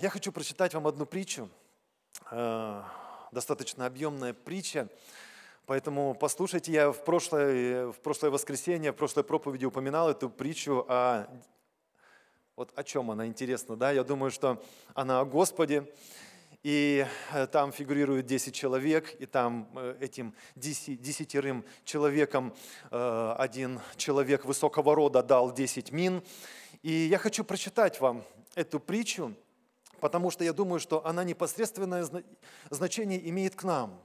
Я хочу прочитать вам одну притчу, э, достаточно объемная притча, поэтому послушайте, я в прошлое, в прошлое воскресенье, в прошлой проповеди упоминал эту притчу о... Вот о чем она, интересно, да? Я думаю, что она о Господе, и э, там фигурирует 10 человек, и там э, этим десятерым человеком один человек высокого рода дал 10 мин. И я хочу прочитать вам эту притчу, потому что я думаю, что она непосредственное значение имеет к нам,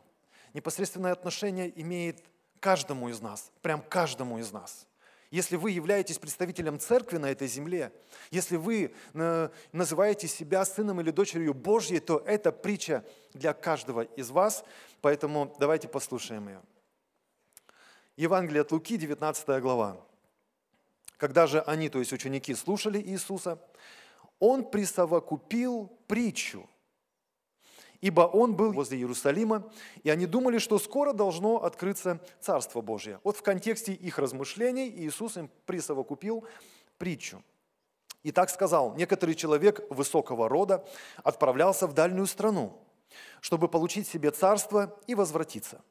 непосредственное отношение имеет каждому из нас, прям каждому из нас. Если вы являетесь представителем церкви на этой земле, если вы э, называете себя сыном или дочерью Божьей, то это притча для каждого из вас, поэтому давайте послушаем ее. Евангелие от Луки, 19 глава. Когда же они, то есть ученики, слушали Иисуса, он присовокупил притчу, ибо он был возле Иерусалима, и они думали, что скоро должно открыться Царство Божье. Вот в контексте их размышлений Иисус им присовокупил притчу. И так сказал, некоторый человек высокого рода отправлялся в дальнюю страну, чтобы получить себе царство и возвратиться.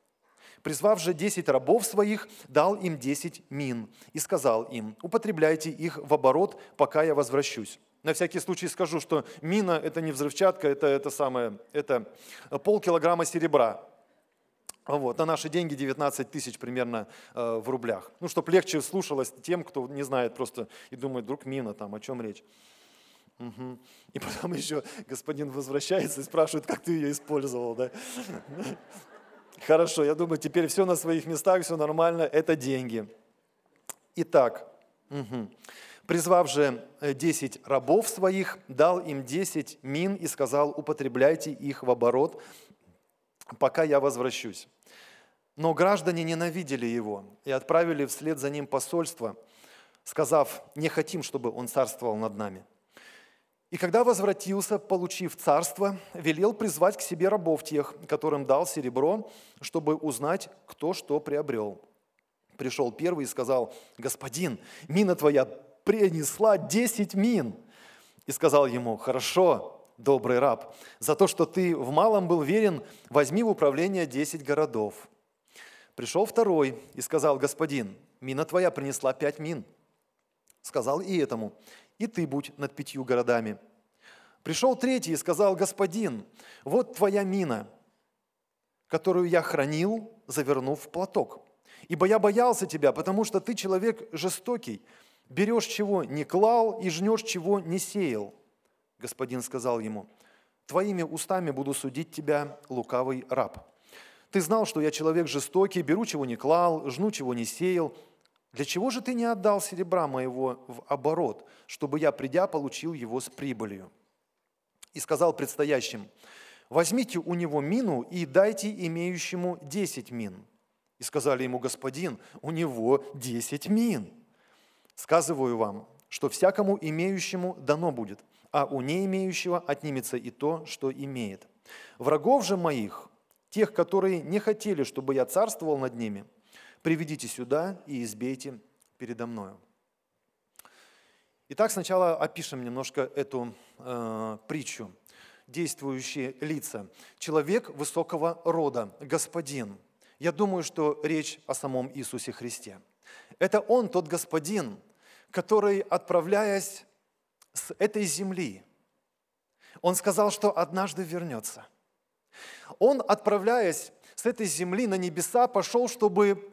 Призвав же десять рабов своих, дал им десять мин и сказал им, употребляйте их в оборот, пока я возвращусь. На всякий случай скажу, что мина – это не взрывчатка, это, это, самое, это полкилограмма серебра. Вот, на наши деньги 19 тысяч примерно э, в рублях. Ну, чтобы легче слушалось тем, кто не знает просто и думает, вдруг мина, там, о чем речь. Угу. И потом еще господин возвращается и спрашивает, как ты ее использовал. Да? Хорошо, я думаю, теперь все на своих местах, все нормально, это деньги. Итак, угу. Призвав же э, десять рабов своих, дал им десять мин и сказал, употребляйте их в оборот, пока я возвращусь. Но граждане ненавидели его и отправили вслед за ним посольство, сказав, не хотим, чтобы он царствовал над нами. И когда возвратился, получив царство, велел призвать к себе рабов тех, которым дал серебро, чтобы узнать, кто что приобрел. Пришел первый и сказал, «Господин, мина твоя принесла десять мин. И сказал ему, хорошо, добрый раб, за то, что ты в малом был верен, возьми в управление десять городов. Пришел второй и сказал, господин, мина твоя принесла пять мин. Сказал и этому, и ты будь над пятью городами. Пришел третий и сказал, господин, вот твоя мина, которую я хранил, завернув в платок. Ибо я боялся тебя, потому что ты человек жестокий, берешь чего не клал и жнешь чего не сеял. Господин сказал ему, твоими устами буду судить тебя, лукавый раб. Ты знал, что я человек жестокий, беру чего не клал, жну чего не сеял. Для чего же ты не отдал серебра моего в оборот, чтобы я, придя, получил его с прибылью? И сказал предстоящим, возьмите у него мину и дайте имеющему десять мин. И сказали ему, господин, у него десять мин. Сказываю вам, что всякому имеющему дано будет, а у не имеющего отнимется и то, что имеет. Врагов же моих, тех, которые не хотели, чтобы я царствовал над ними, приведите сюда и избейте передо мною. Итак, сначала опишем немножко эту э, притчу. Действующие лица. Человек высокого рода, господин. Я думаю, что речь о самом Иисусе Христе. Это Он, тот господин, который, отправляясь с этой земли, он сказал, что однажды вернется. Он, отправляясь с этой земли на небеса, пошел, чтобы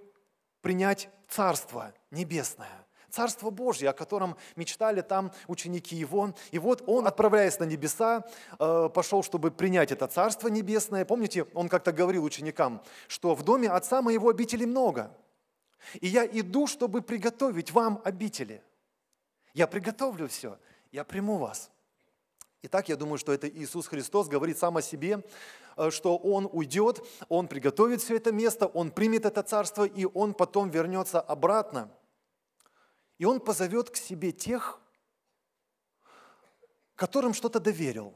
принять Царство Небесное. Царство Божье, о котором мечтали там ученики его. И вот он, отправляясь на небеса, э, пошел, чтобы принять это Царство Небесное. Помните, он как-то говорил ученикам, что в доме Отца моего обители много. И я иду, чтобы приготовить вам обители. Я приготовлю все, я приму вас. Итак, я думаю, что это Иисус Христос говорит сам о себе, э, что Он уйдет, Он приготовит все это место, Он примет это царство, и Он потом вернется обратно. И Он позовет к себе тех, которым что-то доверил.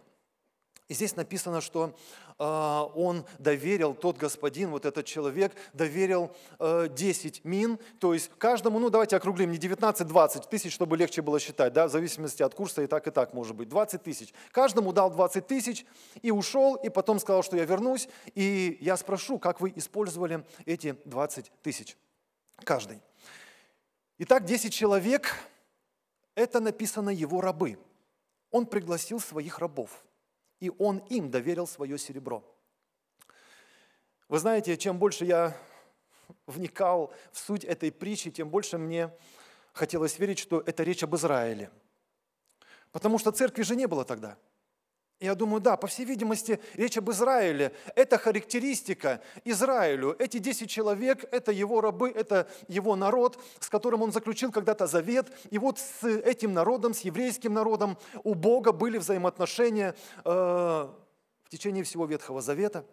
И здесь написано, что он доверил, тот господин, вот этот человек, доверил э, 10 мин, то есть каждому, ну давайте округлим, не 19-20 тысяч, чтобы легче было считать, да, в зависимости от курса и так, и так может быть, 20 тысяч. Каждому дал 20 тысяч и ушел, и потом сказал, что я вернусь, и я спрошу, как вы использовали эти 20 тысяч, каждый. Итак, 10 человек, это написано его рабы. Он пригласил своих рабов – и он им доверил свое серебро. Вы знаете, чем больше я вникал в суть этой притчи, тем больше мне хотелось верить, что это речь об Израиле. Потому что церкви же не было тогда – я думаю, да, по всей видимости, речь об Израиле. Это характеристика Израилю. Эти 10 человек – это его рабы, это его народ, с которым он заключил когда-то завет. И вот с этим народом, с еврейским народом у Бога были взаимоотношения э, в течение всего Ветхого Завета.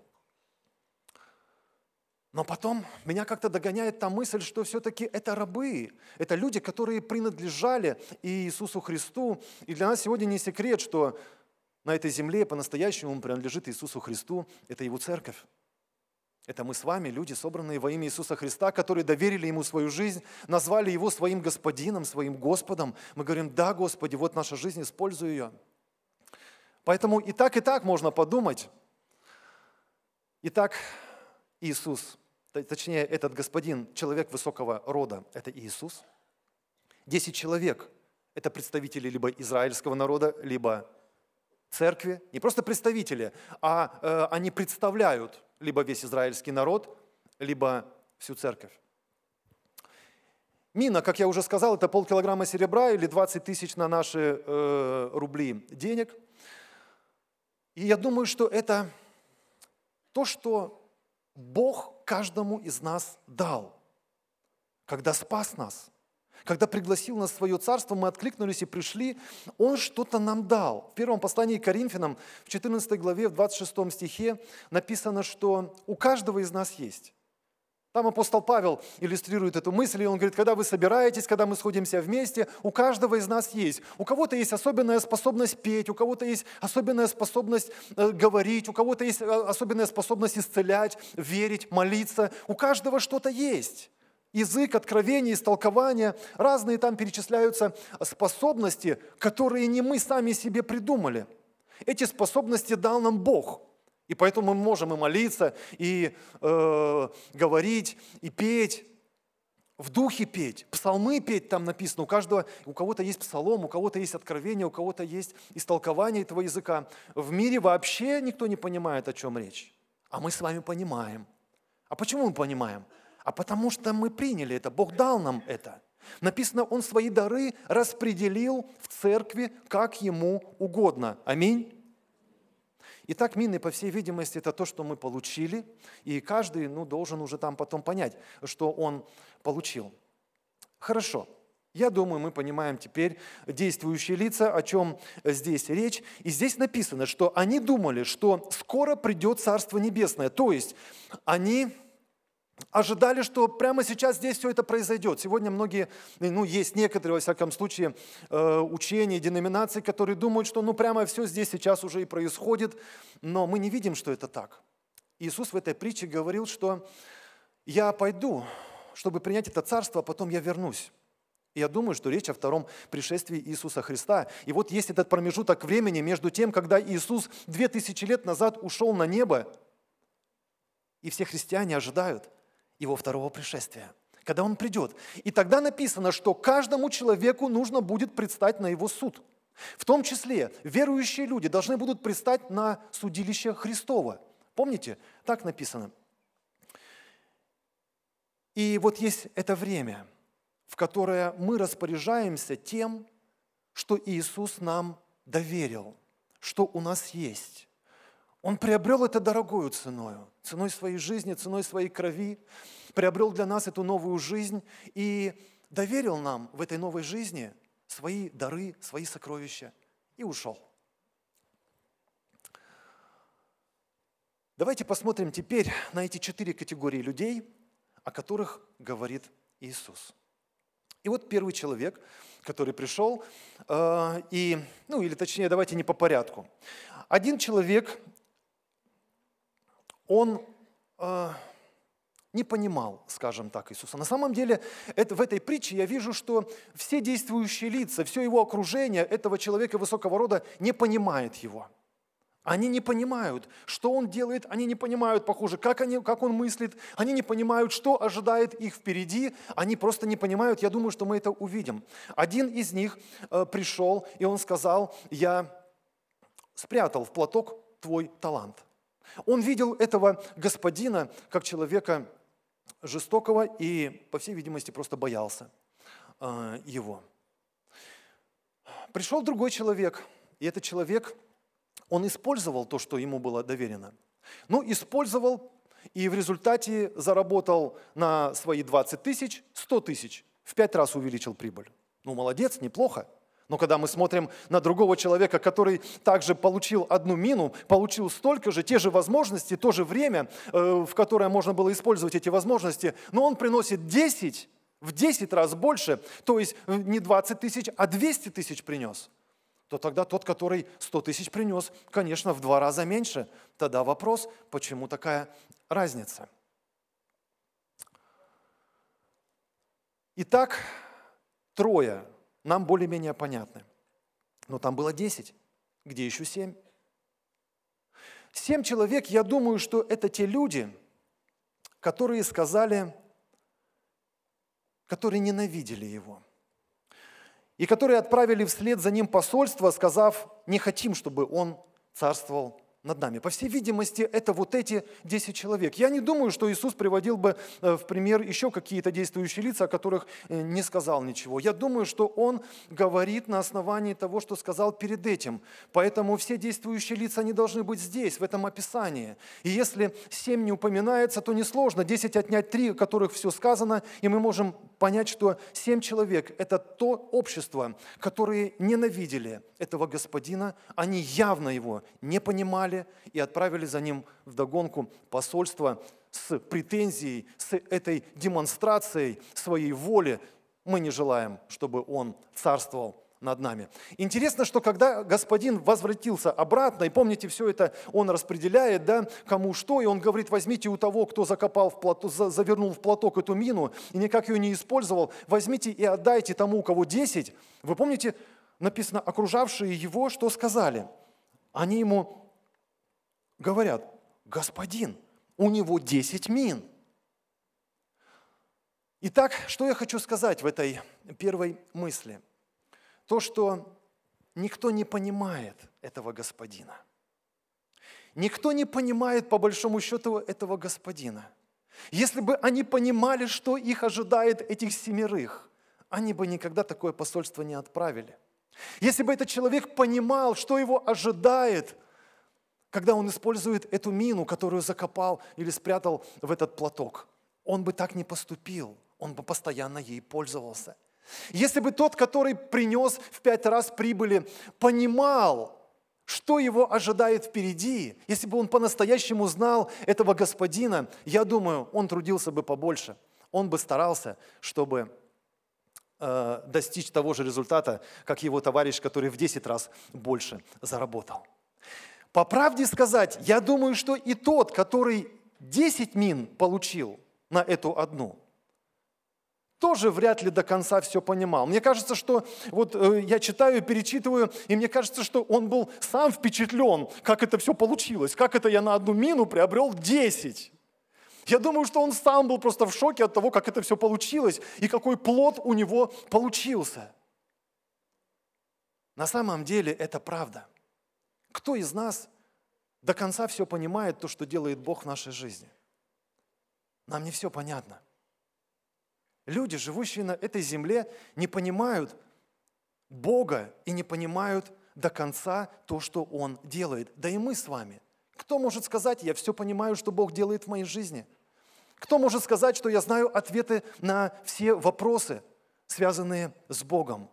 Но потом меня как-то догоняет та мысль, что все-таки это рабы, это люди, которые принадлежали Иисусу Христу. И для нас сегодня не секрет, что на этой земле по-настоящему принадлежит Иисусу Христу, это Его церковь. Это мы с вами, люди, собранные во имя Иисуса Христа, которые доверили Ему свою жизнь, назвали Его своим Господином, своим Господом. Мы говорим, да, Господи, вот наша жизнь, используй ее. Поэтому и так, и так можно подумать. Итак, Иисус, точнее, этот господин, человек высокого рода, это Иисус. Десять человек – это представители либо израильского народа, либо церкви, не просто представители, а э, они представляют либо весь израильский народ, либо всю церковь. Мина, как я уже сказал, это полкилограмма серебра или 20 тысяч на наши э, рубли денег. И я думаю, что это то, что Бог каждому из нас дал, когда спас нас – когда пригласил нас в свое царство, мы откликнулись и пришли, Он что-то нам дал. В первом послании к Коринфянам, в 14 главе, в 26 стихе написано, что у каждого из нас есть. Там апостол Павел иллюстрирует эту мысль, и он говорит, когда вы собираетесь, когда мы сходимся вместе, у каждого из нас есть. У кого-то есть особенная способность петь, у кого-то есть особенная способность э, говорить, у кого-то есть э, особенная способность исцелять, верить, молиться. У каждого что-то есть язык, откровение, истолкование, разные там перечисляются способности, которые не мы сами себе придумали. Эти способности дал нам Бог. И поэтому мы можем и молиться, и э, говорить, и петь, в духе петь, псалмы петь, там написано, у каждого, у кого-то есть псалом, у кого-то есть откровение, у кого-то есть истолкование этого языка. В мире вообще никто не понимает, о чем речь. А мы с вами понимаем. А почему мы понимаем? А потому что мы приняли это, Бог дал нам это. Написано, Он свои дары распределил в церкви, как Ему угодно. Аминь. Итак, мины, по всей видимости, это то, что мы получили, и каждый ну, должен уже там потом понять, что он получил. Хорошо. Я думаю, мы понимаем теперь действующие лица, о чем здесь речь. И здесь написано, что они думали, что скоро придет Царство Небесное. То есть они ожидали, что прямо сейчас здесь все это произойдет. Сегодня многие, ну, есть некоторые, во всяком случае, э, учения, деноминации, которые думают, что ну прямо все здесь сейчас уже и происходит, но мы не видим, что это так. Иисус в этой притче говорил, что я пойду, чтобы принять это царство, а потом я вернусь. Я думаю, что речь о втором пришествии Иисуса Христа. И вот есть этот промежуток времени между тем, когда Иисус две тысячи лет назад ушел на небо, и все христиане ожидают – его второго пришествия, когда он придет. И тогда написано, что каждому человеку нужно будет предстать на его суд. В том числе верующие люди должны будут предстать на судилище Христова. Помните? Так написано. И вот есть это время, в которое мы распоряжаемся тем, что Иисус нам доверил, что у нас есть. Он приобрел это дорогою ценою, ценой своей жизни, ценой своей крови, приобрел для нас эту новую жизнь и доверил нам в этой новой жизни свои дары, свои сокровища и ушел. Давайте посмотрим теперь на эти четыре категории людей, о которых говорит Иисус. И вот первый человек, который пришел, э, и, ну или точнее, давайте не по порядку. Один человек, он э, не понимал, скажем так, Иисуса. На самом деле это, в этой притче я вижу, что все действующие лица, все его окружение этого человека высокого рода не понимает его. Они не понимают, что он делает, они не понимают, похоже, как, они, как он мыслит, они не понимают, что ожидает их впереди, они просто не понимают. Я думаю, что мы это увидим. Один из них э, пришел, и он сказал, я спрятал в платок твой талант. Он видел этого господина как человека жестокого и, по всей видимости, просто боялся э, его. Пришел другой человек, и этот человек, он использовал то, что ему было доверено. Ну, использовал и в результате заработал на свои 20 тысяч 100 тысяч. В пять раз увеличил прибыль. Ну, молодец, неплохо. Но когда мы смотрим на другого человека, который также получил одну мину, получил столько же, те же возможности, то же время, э, в которое можно было использовать эти возможности, но он приносит 10, в 10 раз больше, то есть э, не 20 тысяч, а 200 тысяч принес, то тогда тот, который 100 тысяч принес, конечно, в два раза меньше. Тогда вопрос, почему такая разница? Итак, трое нам более-менее понятны. Но там было 10, где еще 7? Семь человек, я думаю, что это те люди, которые сказали, которые ненавидели его. И которые отправили вслед за ним посольство, сказав, не хотим, чтобы он царствовал над нами. По всей видимости, это вот эти 10 человек. Я не думаю, что Иисус приводил бы э, в пример еще какие-то действующие лица, о которых э, не сказал ничего. Я думаю, что Он говорит на основании того, что сказал перед этим. Поэтому все действующие лица, они должны быть здесь, в этом описании. И если 7 не упоминается, то несложно. 10 отнять 3, о которых все сказано, и мы можем понять, что 7 человек – это то общество, которые ненавидели этого господина, они явно его не понимали, поймали и отправили за ним в догонку посольство с претензией, с этой демонстрацией своей воли. Мы не желаем, чтобы он царствовал над нами. Интересно, что когда господин возвратился обратно, и помните, все это он распределяет, да, кому что, и он говорит, возьмите у того, кто закопал в платок, завернул в платок эту мину и никак ее не использовал, возьмите и отдайте тому, у кого 10. Вы помните, написано, окружавшие его, что сказали? Они ему говорят, господин, у него 10 мин. Итак, что я хочу сказать в этой первой мысли? То, что никто не понимает этого господина. Никто не понимает, по большому счету, этого господина. Если бы они понимали, что их ожидает этих семерых, они бы никогда такое посольство не отправили. Если бы этот человек понимал, что его ожидает – когда он использует эту мину, которую закопал или спрятал в этот платок. Он бы так не поступил, он бы постоянно ей пользовался. Если бы тот, который принес в пять раз прибыли, понимал, что его ожидает впереди, если бы он по-настоящему знал этого господина, я думаю, он трудился бы побольше. Он бы старался, чтобы э, достичь того же результата, как его товарищ, который в 10 раз больше заработал. По правде сказать, я думаю, что и тот, который 10 мин получил на эту одну, тоже вряд ли до конца все понимал. Мне кажется, что вот э, я читаю, перечитываю, и мне кажется, что он был сам впечатлен, как это все получилось, как это я на одну мину приобрел 10. Я думаю, что он сам был просто в шоке от того, как это все получилось и какой плод у него получился. На самом деле это правда – кто из нас до конца все понимает, то, что делает Бог в нашей жизни? Нам не все понятно. Люди, живущие на этой земле, не понимают Бога и не понимают до конца то, что Он делает. Да и мы с вами. Кто может сказать, я все понимаю, что Бог делает в моей жизни? Кто может сказать, что я знаю ответы на все вопросы, связанные с Богом?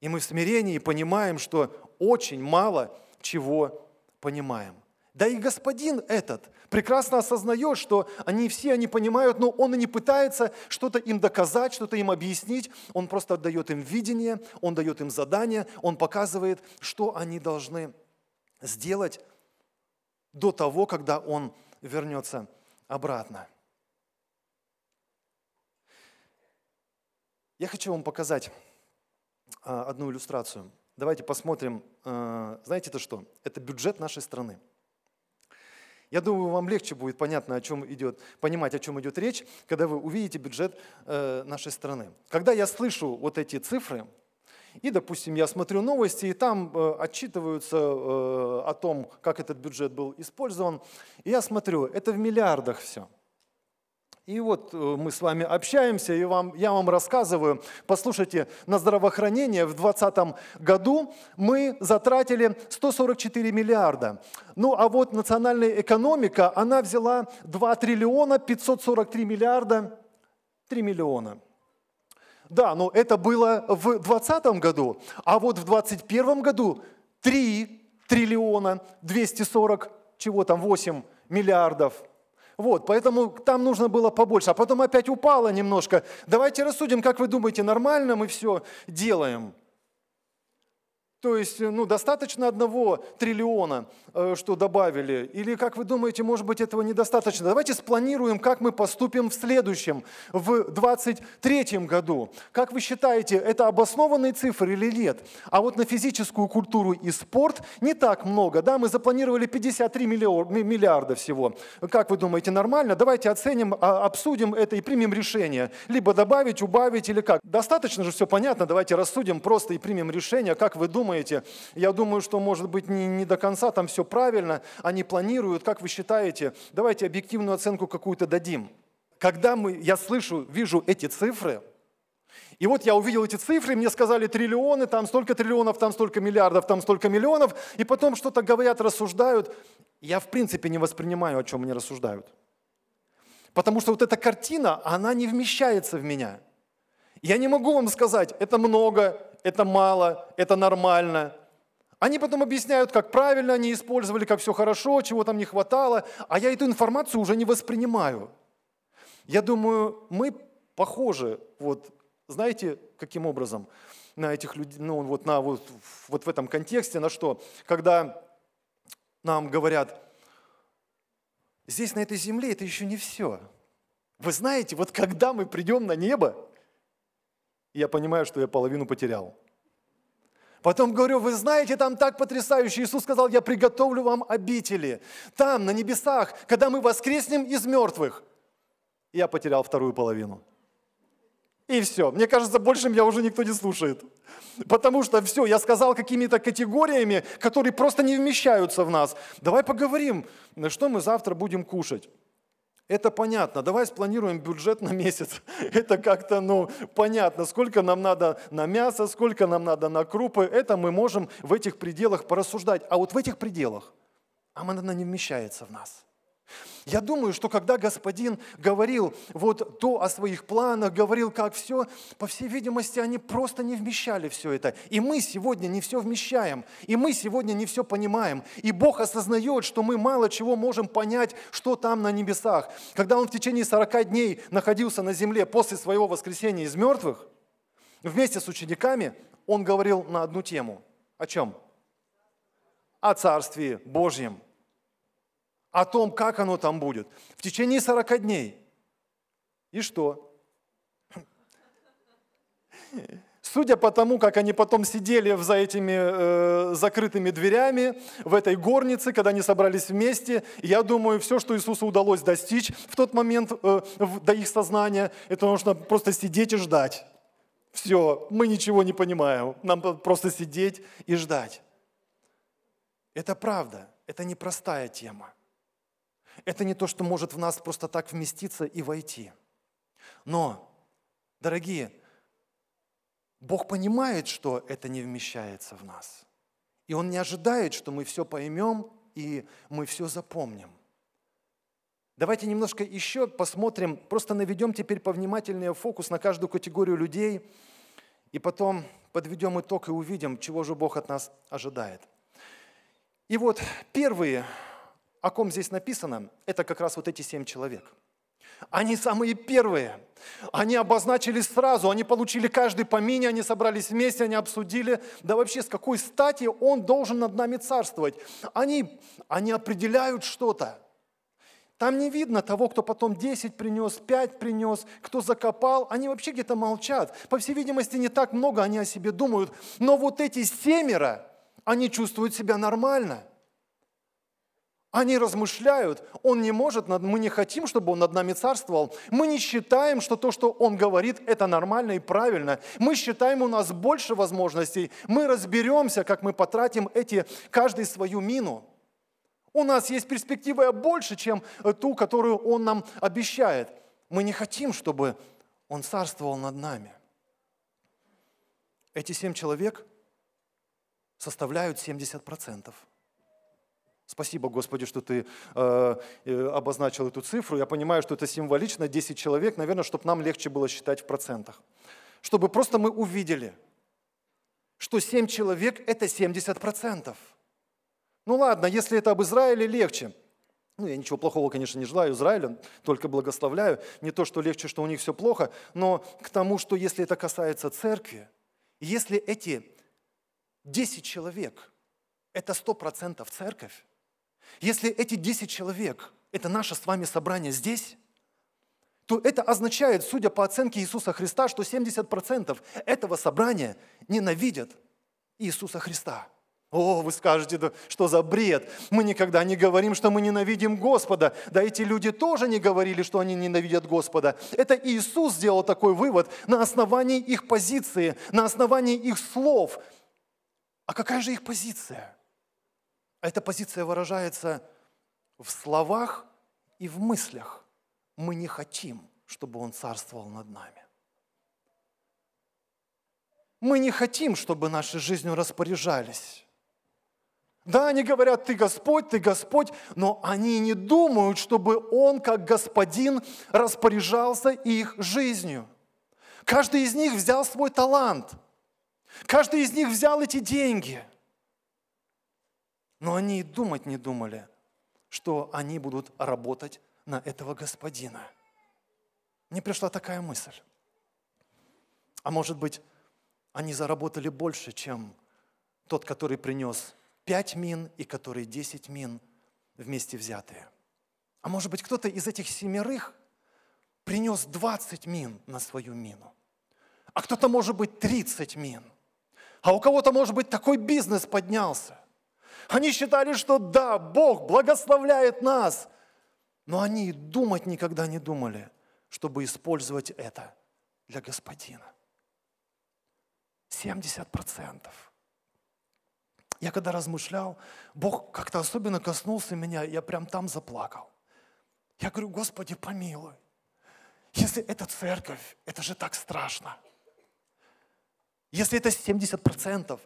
И мы в смирении понимаем, что очень мало чего понимаем. Да и господин этот прекрасно осознает, что они все они понимают, но он и не пытается что-то им доказать, что-то им объяснить. Он просто отдает им видение, он дает им задание, он показывает, что они должны сделать до того, когда Он вернется обратно. Я хочу вам показать а, одну иллюстрацию. Давайте посмотрим. А, знаете это что? Это бюджет нашей страны. Я думаю, вам легче будет понятно, о чем идет, понимать, о чем идет речь, когда вы увидите бюджет э, нашей страны. Когда я слышу вот эти цифры, и, допустим, я смотрю новости, и там э, отчитываются э, о том, как этот бюджет был использован, и я смотрю, это в миллиардах все – и вот э, мы с вами общаемся, и вам, я вам рассказываю, послушайте, на здравоохранение в 2020 году мы затратили 144 миллиарда. Ну а вот национальная экономика, она взяла 2 триллиона 543 миллиарда 3 миллиона. Да, но это было в 2020 году, а вот в 2021 году 3 триллиона 240, чего там, 8 миллиардов – вот, поэтому там нужно было побольше. А потом опять упало немножко. Давайте рассудим, как вы думаете, нормально мы все делаем? То есть, ну, достаточно одного триллиона, э, что добавили? Или, как вы думаете, может быть, этого недостаточно? Давайте спланируем, как мы поступим в следующем, в 23 году. Как вы считаете, это обоснованные цифры или нет? А вот на физическую культуру и спорт не так много. Да, мы запланировали 53 миллиарда всего. Как вы думаете, нормально? Давайте оценим, а, обсудим это и примем решение. Либо добавить, убавить или как. Достаточно же все понятно, давайте рассудим просто и примем решение. Как вы думаете, думаете? Я думаю, что, может быть, не, не до конца там все правильно, они планируют, как вы считаете? Давайте объективную оценку какую-то дадим. Когда мы, я слышу, вижу эти цифры, и вот я увидел эти цифры, мне сказали триллионы, там столько триллионов, там столько миллиардов, там столько миллионов, и потом что-то говорят, рассуждают. Я в принципе не воспринимаю, о чем они рассуждают. Потому что вот эта картина, она не вмещается в меня. Я не могу вам сказать, это много, это мало, это нормально. Они потом объясняют, как правильно они использовали, как все хорошо, чего там не хватало, а я эту информацию уже не воспринимаю. Я думаю, мы похожи, вот, знаете, каким образом на этих людей, ну вот, на, вот, вот в этом контексте, на что, когда нам говорят, здесь на этой земле это еще не все. Вы знаете, вот когда мы придем на небо, я понимаю, что я половину потерял. Потом говорю, вы знаете, там так потрясающе. Иисус сказал, я приготовлю вам обители. Там, на небесах, когда мы воскреснем из мертвых. Я потерял вторую половину. И все. Мне кажется, больше меня уже никто не слушает. Потому что все, я сказал какими-то категориями, которые просто не вмещаются в нас. Давай поговорим, что мы завтра будем кушать. Это понятно. Давай спланируем бюджет на месяц. Это как-то, ну, понятно, сколько нам надо на мясо, сколько нам надо на крупы. Это мы можем в этих пределах порассуждать. А вот в этих пределах, а не вмещается в нас. Я думаю, что когда Господин говорил вот то о своих планах, говорил как все, по всей видимости, они просто не вмещали все это. И мы сегодня не все вмещаем, и мы сегодня не все понимаем. И Бог осознает, что мы мало чего можем понять, что там на небесах. Когда Он в течение 40 дней находился на земле после своего воскресения из мертвых, вместе с учениками, Он говорил на одну тему. О чем? О Царстве Божьем – о том, как оно там будет, в течение 40 дней. И что? Судя по тому, как они потом сидели за этими э, закрытыми дверями в этой горнице, когда они собрались вместе, я думаю, все, что Иисусу удалось достичь в тот момент э, в, до их сознания, это нужно просто сидеть и ждать. Все, мы ничего не понимаем, нам просто сидеть и ждать. Это правда, это непростая тема. Это не то, что может в нас просто так вместиться и войти. Но, дорогие, Бог понимает, что это не вмещается в нас. И Он не ожидает, что мы все поймем и мы все запомним. Давайте немножко еще посмотрим, просто наведем теперь повнимательнее фокус на каждую категорию людей, и потом подведем итог и увидим, чего же Бог от нас ожидает. И вот первые о ком здесь написано, это как раз вот эти семь человек. Они самые первые. Они обозначили сразу, они получили каждый по мине, они собрались вместе, они обсудили, да вообще с какой стати он должен над нами царствовать. Они, они определяют что-то. Там не видно того, кто потом 10 принес, 5 принес, кто закопал. Они вообще где-то молчат. По всей видимости, не так много они о себе думают. Но вот эти семеро, они чувствуют себя нормально. Они размышляют, он не может, мы не хотим, чтобы он над нами царствовал. Мы не считаем, что то, что он говорит, это нормально и правильно. Мы считаем, у нас больше возможностей. Мы разберемся, как мы потратим эти, каждый свою мину. У нас есть перспектива больше, чем ту, которую Он нам обещает. Мы не хотим, чтобы Он царствовал над нами. Эти семь человек составляют 70%. Спасибо, Господи, что ты э, э, обозначил эту цифру. Я понимаю, что это символично, 10 человек, наверное, чтобы нам легче было считать в процентах. Чтобы просто мы увидели, что 7 человек – это 70%. Ну ладно, если это об Израиле, легче. Ну, я ничего плохого, конечно, не желаю Израилю, только благословляю. Не то, что легче, что у них все плохо, но к тому, что если это касается церкви, если эти 10 человек – это 100% церковь, если эти 10 человек – это наше с вами собрание здесь, то это означает, судя по оценке Иисуса Христа, что 70% этого собрания ненавидят Иисуса Христа – о, вы скажете, да что за бред? Мы никогда не говорим, что мы ненавидим Господа. Да эти люди тоже не говорили, что они ненавидят Господа. Это Иисус сделал такой вывод на основании их позиции, на основании их слов. А какая же их позиция? Эта позиция выражается в словах и в мыслях. Мы не хотим, чтобы Он царствовал над нами. Мы не хотим, чтобы нашей жизнью распоряжались. Да, они говорят, ты Господь, ты Господь, но они не думают, чтобы Он, как Господин, распоряжался их жизнью. Каждый из них взял свой талант. Каждый из них взял эти деньги. Но они и думать не думали, что они будут работать на этого господина. Мне пришла такая мысль. А может быть, они заработали больше, чем тот, который принес пять мин и которые десять мин вместе взятые. А может быть, кто-то из этих семерых принес 20 мин на свою мину. А кто-то, может быть, 30 мин. А у кого-то, может быть, такой бизнес поднялся. Они считали, что да, Бог благословляет нас. Но они думать никогда не думали, чтобы использовать это для Господина. 70 процентов. Я когда размышлял, Бог как-то особенно коснулся меня, я прям там заплакал. Я говорю, Господи, помилуй. Если это церковь, это же так страшно. Если это 70%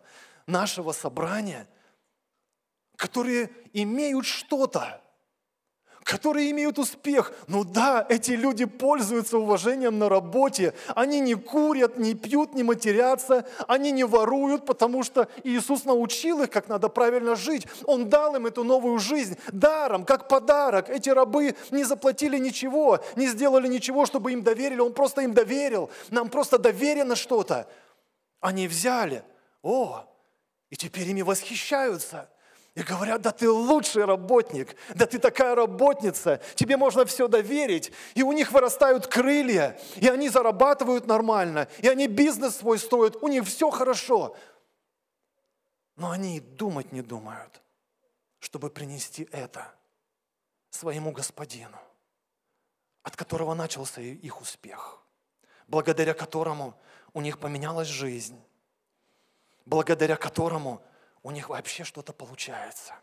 нашего собрания, которые имеют что-то, которые имеют успех. Ну да, эти люди пользуются уважением на работе. Они не курят, не пьют, не матерятся. Они не воруют, потому что Иисус научил их, как надо правильно жить. Он дал им эту новую жизнь даром, как подарок. Эти рабы не заплатили ничего, не сделали ничего, чтобы им доверили. Он просто им доверил. Нам просто доверено что-то. Они взяли. О, и теперь ими восхищаются. И говорят, да ты лучший работник, да ты такая работница, тебе можно все доверить. И у них вырастают крылья, и они зарабатывают нормально, и они бизнес свой строят, у них все хорошо. Но они и думать не думают, чтобы принести это своему господину, от которого начался их успех, благодаря которому у них поменялась жизнь, благодаря которому – у них вообще что-то получается.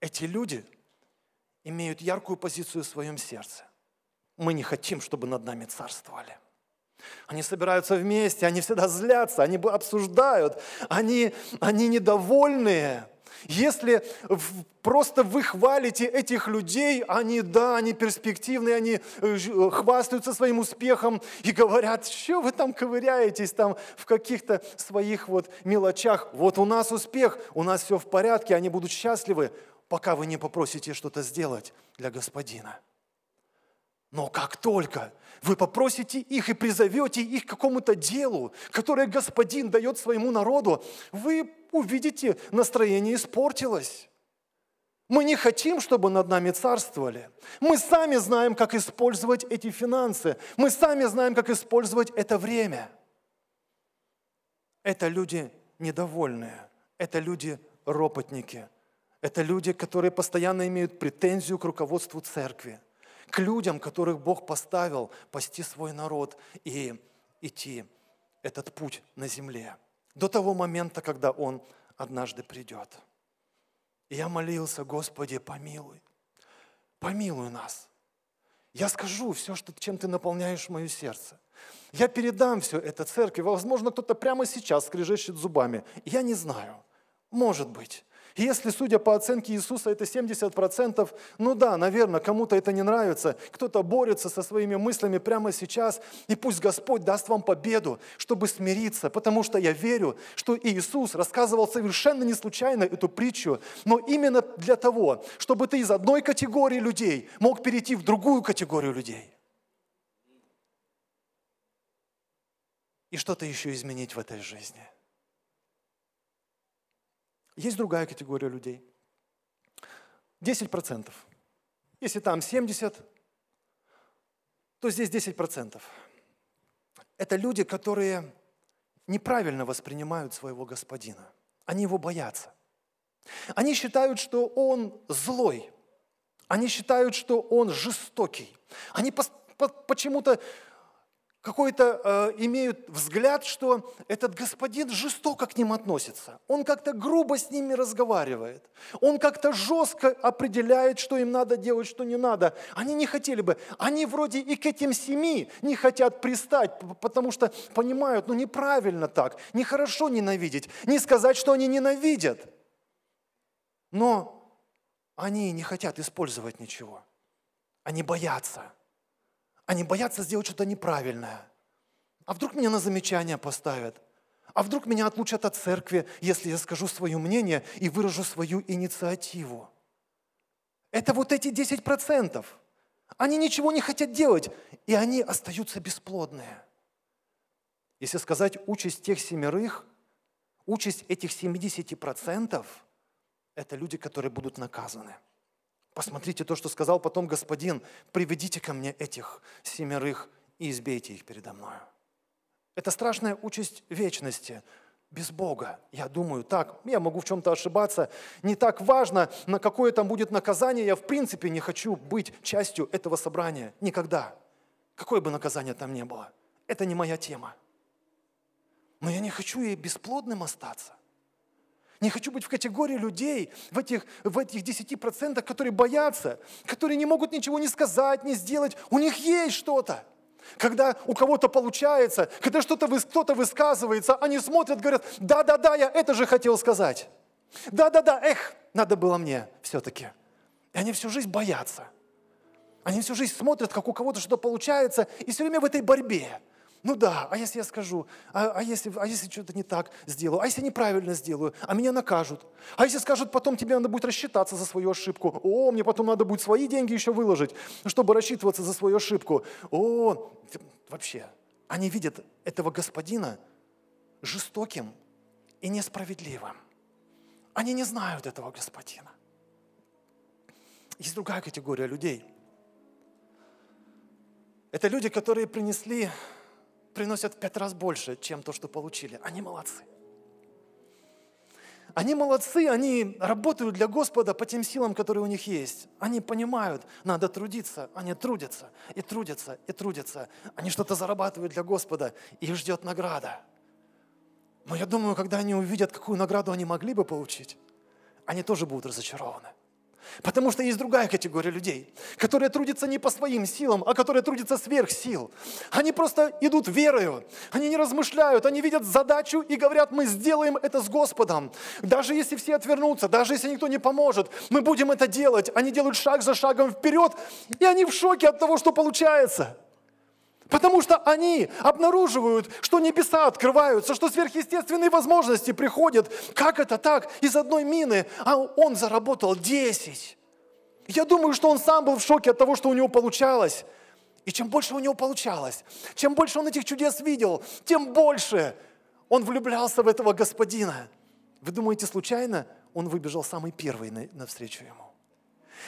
Эти люди имеют яркую позицию в своем сердце. Мы не хотим, чтобы над нами царствовали. Они собираются вместе, они всегда злятся, они обсуждают, они, они недовольные. Если просто вы хвалите этих людей, они, да, они перспективные, они э, хвастаются своим успехом и говорят, что вы там ковыряетесь там в каких-то своих вот мелочах. Вот у нас успех, у нас все в порядке, они будут счастливы. пока вы не попросите что-то сделать для Господина. Но как только вы попросите их и призовете их к какому-то делу, которое Господин дает своему народу, вы увидите, настроение испортилось. Мы не хотим, чтобы над нами царствовали. Мы сами знаем, как использовать эти финансы. Мы сами знаем, как использовать это время. Это люди недовольные. Это люди ропотники. Это люди, которые постоянно имеют претензию к руководству церкви, к людям, которых Бог поставил пасти свой народ и идти этот путь на земле до того момента, когда Он однажды придет. И я молился, Господи, помилуй, помилуй нас. Я скажу все, что, чем Ты наполняешь мое сердце. Я передам все это церкви. Возможно, кто-то прямо сейчас скрежещет зубами. Я не знаю. Может быть. Если, судя по оценке Иисуса, это 70%, ну да, наверное, кому-то это не нравится, кто-то борется со своими мыслями прямо сейчас, и пусть Господь даст вам победу, чтобы смириться, потому что я верю, что Иисус рассказывал совершенно не случайно эту притчу, но именно для того, чтобы ты из одной категории людей мог перейти в другую категорию людей. И что-то еще изменить в этой жизни – есть другая категория людей. 10%. Если там 70, то здесь 10%. Это люди, которые неправильно воспринимают своего господина. Они его боятся. Они считают, что он злой. Они считают, что он жестокий. Они почему-то какой-то э, имеют взгляд, что этот господин жестоко к ним относится. Он как-то грубо с ними разговаривает. Он как-то жестко определяет, что им надо делать, что не надо. Они не хотели бы. Они вроде и к этим семи не хотят пристать, потому что понимают, ну неправильно так, нехорошо ненавидеть. Не сказать, что они ненавидят. Но они не хотят использовать ничего. Они боятся. Они боятся сделать что-то неправильное. А вдруг меня на замечание поставят? А вдруг меня отлучат от церкви, если я скажу свое мнение и выражу свою инициативу? Это вот эти 10%. Они ничего не хотят делать, и они остаются бесплодные. Если сказать участь тех семерых, участь этих 70% – это люди, которые будут наказаны. Посмотрите то, что сказал потом Господин. Приведите ко мне этих семерых и избейте их передо мною. Это страшная участь вечности без Бога. Я думаю, так, я могу в чем-то ошибаться. Не так важно, на какое там будет наказание. Я в принципе не хочу быть частью этого собрания. Никогда. Какое бы наказание там ни было. Это не моя тема. Но я не хочу и бесплодным остаться. Не хочу быть в категории людей, в этих, в этих 10%, которые боятся, которые не могут ничего не сказать, не сделать. У них есть что-то. Когда у кого-то получается, когда что-то кто-то высказывается, они смотрят, говорят, да-да-да, я это же хотел сказать. Да-да-да, эх, надо было мне все-таки. И они всю жизнь боятся. Они всю жизнь смотрят, как у кого-то что-то получается, и все время в этой борьбе. Ну да, а если я скажу, а, а, если, а если что-то не так сделаю, а если неправильно сделаю, а меня накажут, а если скажут, потом тебе надо будет рассчитаться за свою ошибку, о, мне потом надо будет свои деньги еще выложить, чтобы рассчитываться за свою ошибку, о, вообще, они видят этого господина жестоким и несправедливым. Они не знают этого господина. Есть другая категория людей. Это люди, которые принесли приносят в пять раз больше, чем то, что получили. Они молодцы. Они молодцы, они работают для Господа по тем силам, которые у них есть. Они понимают, надо трудиться, они трудятся, и трудятся, и трудятся. Они что-то зарабатывают для Господа, и их ждет награда. Но я думаю, когда они увидят, какую награду они могли бы получить, они тоже будут разочарованы. Потому что есть другая категория людей, которые трудятся не по своим силам, а которые трудятся сверх сил. Они просто идут верою, они не размышляют, они видят задачу и говорят, мы сделаем это с Господом. Даже если все отвернутся, даже если никто не поможет, мы будем это делать. Они делают шаг за шагом вперед, и они в шоке от того, что получается. Потому что они обнаруживают, что небеса открываются, что сверхъестественные возможности приходят. Как это так? Из одной мины, а он заработал 10. Я думаю, что он сам был в шоке от того, что у него получалось. И чем больше у него получалось, чем больше он этих чудес видел, тем больше он влюблялся в этого господина. Вы думаете, случайно он выбежал самый первый навстречу ему?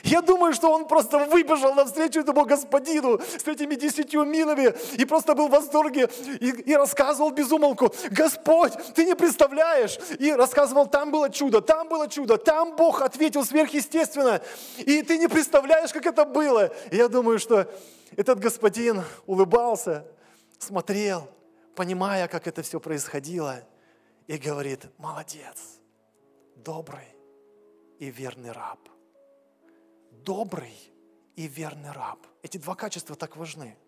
Я думаю, что он просто выбежал навстречу этому господину с этими десятью минами и просто был в восторге и, и рассказывал безумолку, Господь, ты не представляешь. И рассказывал, там было чудо, там было чудо, там Бог ответил сверхъестественно. И ты не представляешь, как это было. И я думаю, что этот господин улыбался, смотрел, понимая, как это все происходило, и говорит, молодец, добрый и верный раб – добрый и верный раб. Эти два качества так важны.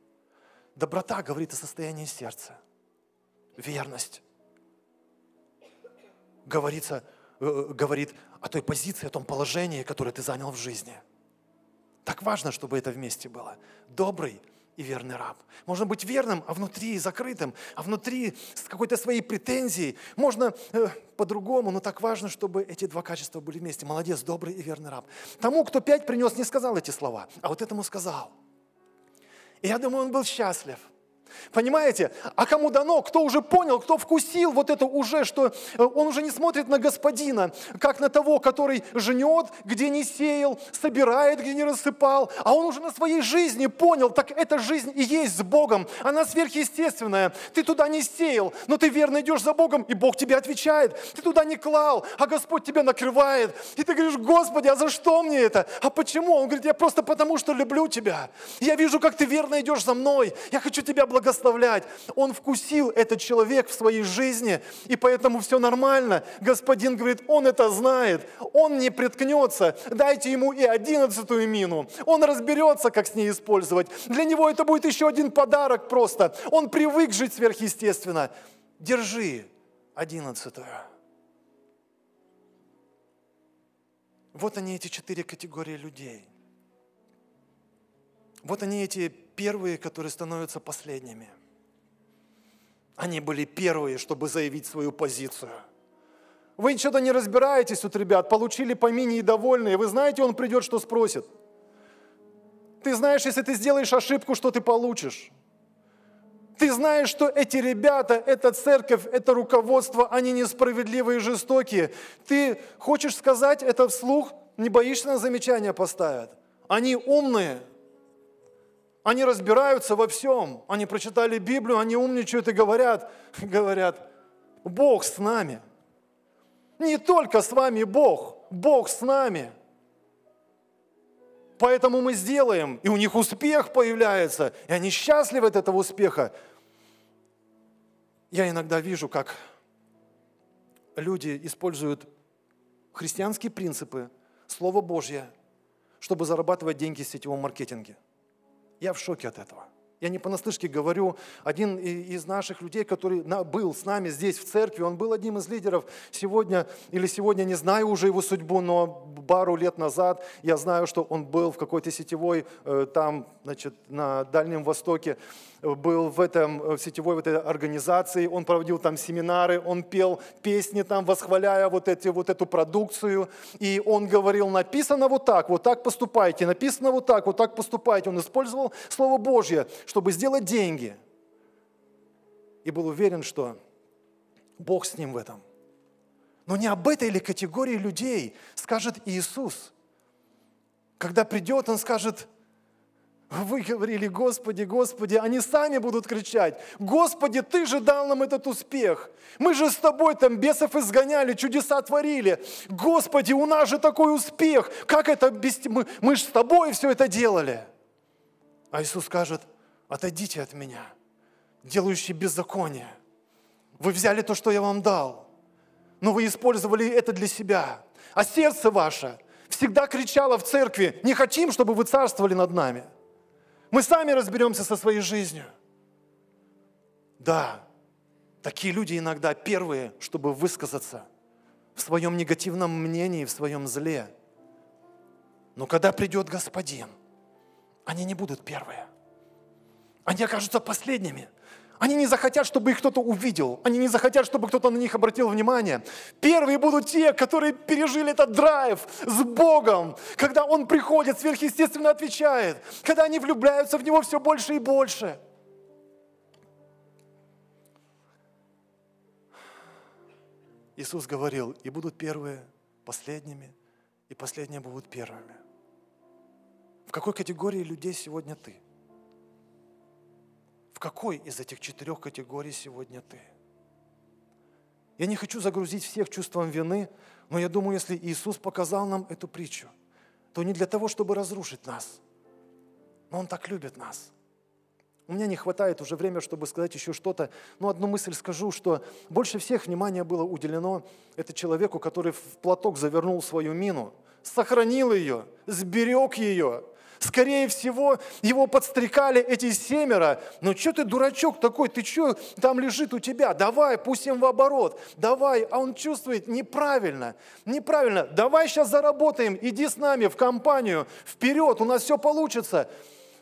Доброта говорит о состоянии сердца. Верность говорится, э, говорит о той позиции, о том положении, которое ты занял в жизни. Так важно, чтобы это вместе было. Добрый и верный раб. Можно быть верным, а внутри закрытым, а внутри с какой-то своей претензией. Можно э, по-другому, но так важно, чтобы эти два качества были вместе. Молодец, добрый и верный раб. Тому, кто пять принес, не сказал эти слова, а вот этому сказал. И я думаю, он был счастлив – Понимаете? А кому дано, кто уже понял, кто вкусил вот это уже, что э, он уже не смотрит на господина, как на того, который жнет, где не сеял, собирает, где не рассыпал, а он уже на своей жизни понял, так эта жизнь и есть с Богом, она сверхъестественная. Ты туда не сеял, но ты верно идешь за Богом, и Бог тебе отвечает. Ты туда не клал, а Господь тебя накрывает. И ты говоришь, Господи, а за что мне это? А почему? Он говорит, я просто потому, что люблю тебя. Я вижу, как ты верно идешь за мной. Я хочу тебя благодарить благословлять. Он вкусил этот человек в своей жизни, и поэтому все нормально. Господин говорит, он это знает, он не приткнется. Дайте ему и одиннадцатую мину. Он разберется, как с ней использовать. Для него это будет еще один подарок просто. Он привык жить сверхъестественно. Держи одиннадцатую. Вот они, эти четыре категории людей. Вот они, эти первые, которые становятся последними. Они были первые, чтобы заявить свою позицию. Вы ничего-то не разбираетесь, вот, ребят, получили по мини и довольны. Вы знаете, он придет, что спросит. Ты знаешь, если ты сделаешь ошибку, что ты получишь. Ты знаешь, что эти ребята, эта церковь, это руководство, они несправедливые и жестокие. Ты хочешь сказать это вслух, не боишься на замечания поставят. Они умные, они разбираются во всем. Они прочитали Библию, они умничают и говорят, говорят, Бог с нами. Не только с вами Бог, Бог с нами. Поэтому мы сделаем, и у них успех появляется, и они счастливы от этого успеха. Я иногда вижу, как люди используют христианские принципы, Слово Божье, чтобы зарабатывать деньги в сетевом маркетинге – я в шоке от этого. Я не понаслышке говорю, один из наших людей, который был с нами здесь в церкви, он был одним из лидеров сегодня, или сегодня не знаю уже его судьбу, но пару лет назад я знаю, что он был в какой-то сетевой, э, там, значит, на Дальнем Востоке, был в этом в сетевой в этой организации, он проводил там семинары, он пел песни там, восхваляя вот, эти, вот эту продукцию, и он говорил, написано вот так, вот так поступайте, написано вот так, вот так поступайте. Он использовал Слово Божье, чтобы сделать деньги. И был уверен, что Бог с ним в этом. Но не об этой ли категории людей скажет Иисус. Когда придет, Он скажет, вы говорили, Господи, Господи, они сами будут кричать, Господи, Ты же дал нам этот успех. Мы же с Тобой там бесов изгоняли, чудеса творили. Господи, у нас же такой успех. Как это без... Мы, мы же с Тобой все это делали. А Иисус скажет, отойдите от меня, делающие беззаконие. Вы взяли то, что я вам дал, но вы использовали это для себя. А сердце ваше всегда кричало в церкви, не хотим, чтобы вы царствовали над нами – мы сами разберемся со своей жизнью. Да, такие люди иногда первые, чтобы высказаться в своем негативном мнении, в своем зле. Но когда придет Господин, они не будут первые. они окажутся последними. Они не захотят, чтобы их кто-то увидел. Они не захотят, чтобы кто-то на них обратил внимание. Первые будут те, которые пережили этот драйв с Богом, когда Он приходит, сверхъестественно отвечает, когда они влюбляются в Него все больше и больше. Иисус говорил, и будут первые последними, и последние будут первыми. В какой категории людей сегодня ты? В какой из этих четырех категорий сегодня ты? Я не хочу загрузить всех чувством вины, но я думаю, если Иисус показал нам эту притчу, то не для того, чтобы разрушить нас, но Он так любит нас. У меня не хватает уже времени, чтобы сказать еще что-то, но одну мысль скажу, что больше всех внимания было уделено это человеку, который в платок завернул свою мину, сохранил ее, сберег ее, Скорее всего, его подстрекали эти семеро. Ну что ты, дурачок такой, ты что там лежит у тебя? Давай, пустим в оборот. Давай. А он чувствует неправильно, неправильно. Давай сейчас заработаем, иди с нами в компанию, вперед, у нас все получится.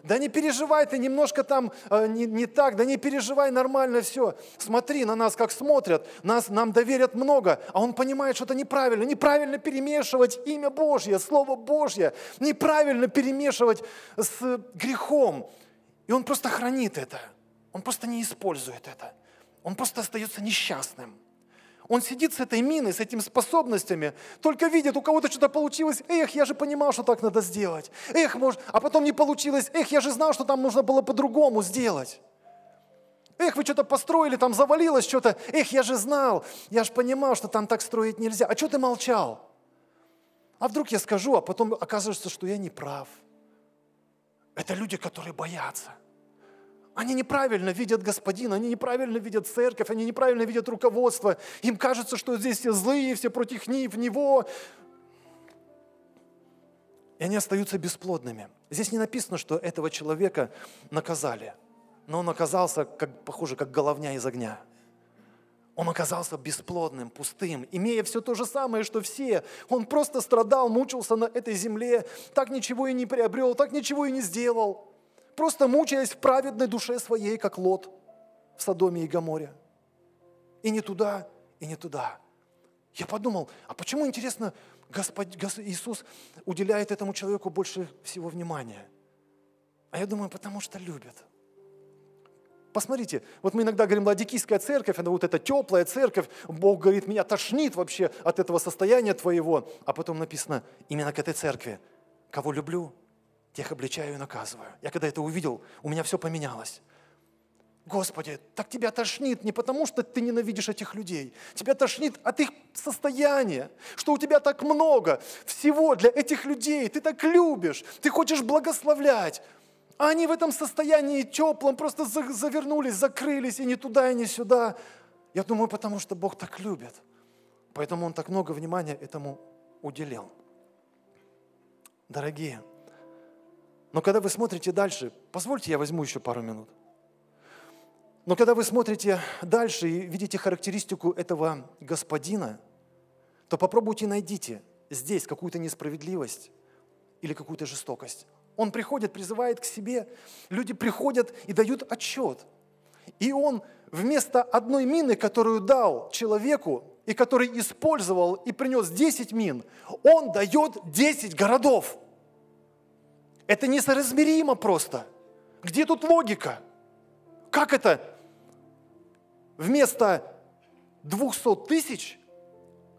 Да не переживай, ты немножко там э, не, не так, да не переживай, нормально все. Смотри на нас, как смотрят, нас, нам доверят много, а он понимает, что это неправильно. Неправильно перемешивать имя Божье, Слово Божье, неправильно перемешивать с грехом. И он просто хранит это, он просто не использует это, он просто остается несчастным. Он сидит с этой миной, с этими способностями, только видит, у кого-то что-то получилось. Эх, я же понимал, что так надо сделать. Эх, может, а потом не получилось. Эх, я же знал, что там нужно было по-другому сделать. Эх, вы что-то построили, там завалилось что-то. Эх, я же знал, я же понимал, что там так строить нельзя. А что ты молчал? А вдруг я скажу, а потом оказывается, что я не прав. Это люди, которые боятся – они неправильно видят Господина, они неправильно видят церковь, они неправильно видят руководство. Им кажется, что здесь все злые, все против Него. И они остаются бесплодными. Здесь не написано, что этого человека наказали. Но он оказался, как, похоже, как головня из огня. Он оказался бесплодным, пустым, имея все то же самое, что все. Он просто страдал, мучился на этой земле, так ничего и не приобрел, так ничего и не сделал просто мучаясь в праведной душе своей, как Лот в Содоме и Гаморе. И не туда, и не туда. Я подумал, а почему, интересно, Господь, Господь Иисус уделяет этому человеку больше всего внимания? А я думаю, потому что любит. Посмотрите, вот мы иногда говорим, ладикийская церковь, она вот эта теплая церковь, Бог говорит, меня тошнит вообще от этого состояния твоего. А потом написано, именно к этой церкви, кого люблю, тех обличаю и наказываю. Я когда это увидел, у меня все поменялось. Господи, так тебя тошнит не потому, что ты ненавидишь этих людей. Тебя тошнит от их состояния, что у тебя так много всего для этих людей. Ты так любишь, ты хочешь благословлять. А они в этом состоянии теплом просто завернулись, закрылись и не туда, и не сюда. Я думаю, потому что Бог так любит. Поэтому Он так много внимания этому уделил. Дорогие, но когда вы смотрите дальше, позвольте я возьму еще пару минут. Но когда вы смотрите дальше и видите характеристику этого господина, то попробуйте найдите здесь какую-то несправедливость или какую-то жестокость. Он приходит, призывает к себе, люди приходят и дают отчет. И он вместо одной мины, которую дал человеку, и который использовал и принес 10 мин, он дает 10 городов – это несоразмеримо просто. Где тут логика? Как это? Вместо 200 тысяч,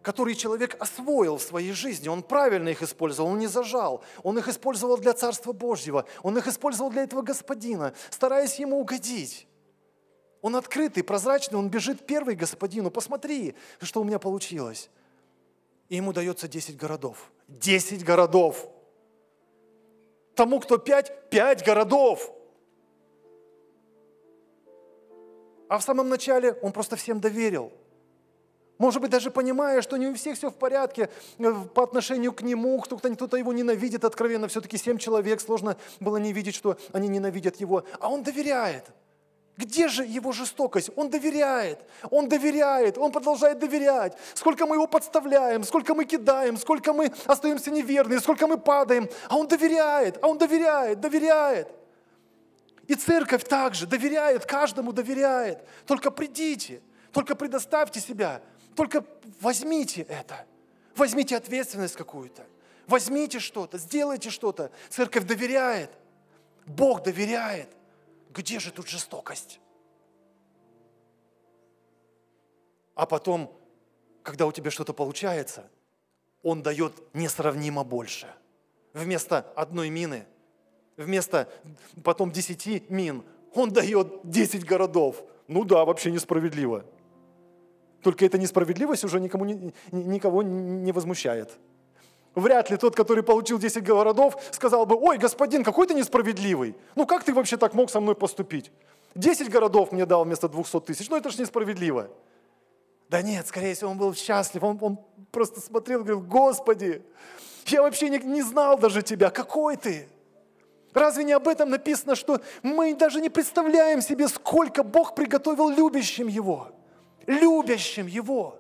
которые человек освоил в своей жизни, он правильно их использовал, он не зажал, он их использовал для Царства Божьего, он их использовал для этого Господина, стараясь ему угодить. Он открытый, прозрачный, он бежит первый господину. Посмотри, что у меня получилось. И ему дается 10 городов. 10 городов! Тому, кто пять, пять городов. А в самом начале он просто всем доверил. Может быть, даже понимая, что не у всех все в порядке э, по отношению к нему, кто-то кто его ненавидит откровенно, все-таки семь человек, сложно было не видеть, что они ненавидят его. А он доверяет – где же его жестокость? Он доверяет, он доверяет, он продолжает доверять. Сколько мы его подставляем, сколько мы кидаем, сколько мы остаемся неверны, сколько мы падаем. А он доверяет, а он доверяет, доверяет. И церковь также доверяет, каждому доверяет. Только придите, только предоставьте себя, только возьмите это. Возьмите ответственность какую-то. Возьмите что-то, сделайте что-то. Церковь доверяет. Бог доверяет. Где же тут жестокость? А потом, когда у тебя что-то получается, Он дает несравнимо больше. Вместо одной мины, вместо потом десяти мин, Он дает десять городов. Ну да, вообще несправедливо. Только эта несправедливость уже никому никого не возмущает. Вряд ли тот, который получил 10 городов, сказал бы, ой, господин, какой ты несправедливый. Ну как ты вообще так мог со мной поступить? 10 городов мне дал вместо 200 тысяч, ну это же несправедливо. Да нет, скорее всего, он был счастлив, он, он просто смотрел и говорил, Господи, я вообще не, не знал даже Тебя, какой Ты? Разве не об этом написано, что мы даже не представляем себе, сколько Бог приготовил любящим Его? Любящим Его.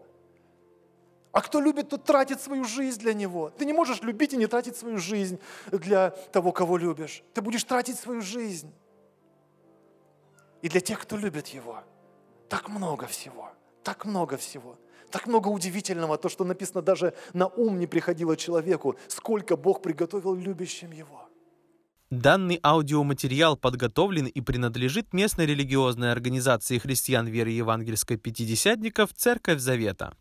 А кто любит, тот тратит свою жизнь для Него. Ты не можешь любить и не тратить свою жизнь для того, кого любишь. Ты будешь тратить свою жизнь. И для тех, кто любит Его. Так много всего. Так много всего. Так много удивительного, то, что написано даже на ум не приходило человеку, сколько Бог приготовил любящим Его. Данный аудиоматериал подготовлен и принадлежит местной религиозной организации христиан веры евангельской пятидесятников «Церковь Завета».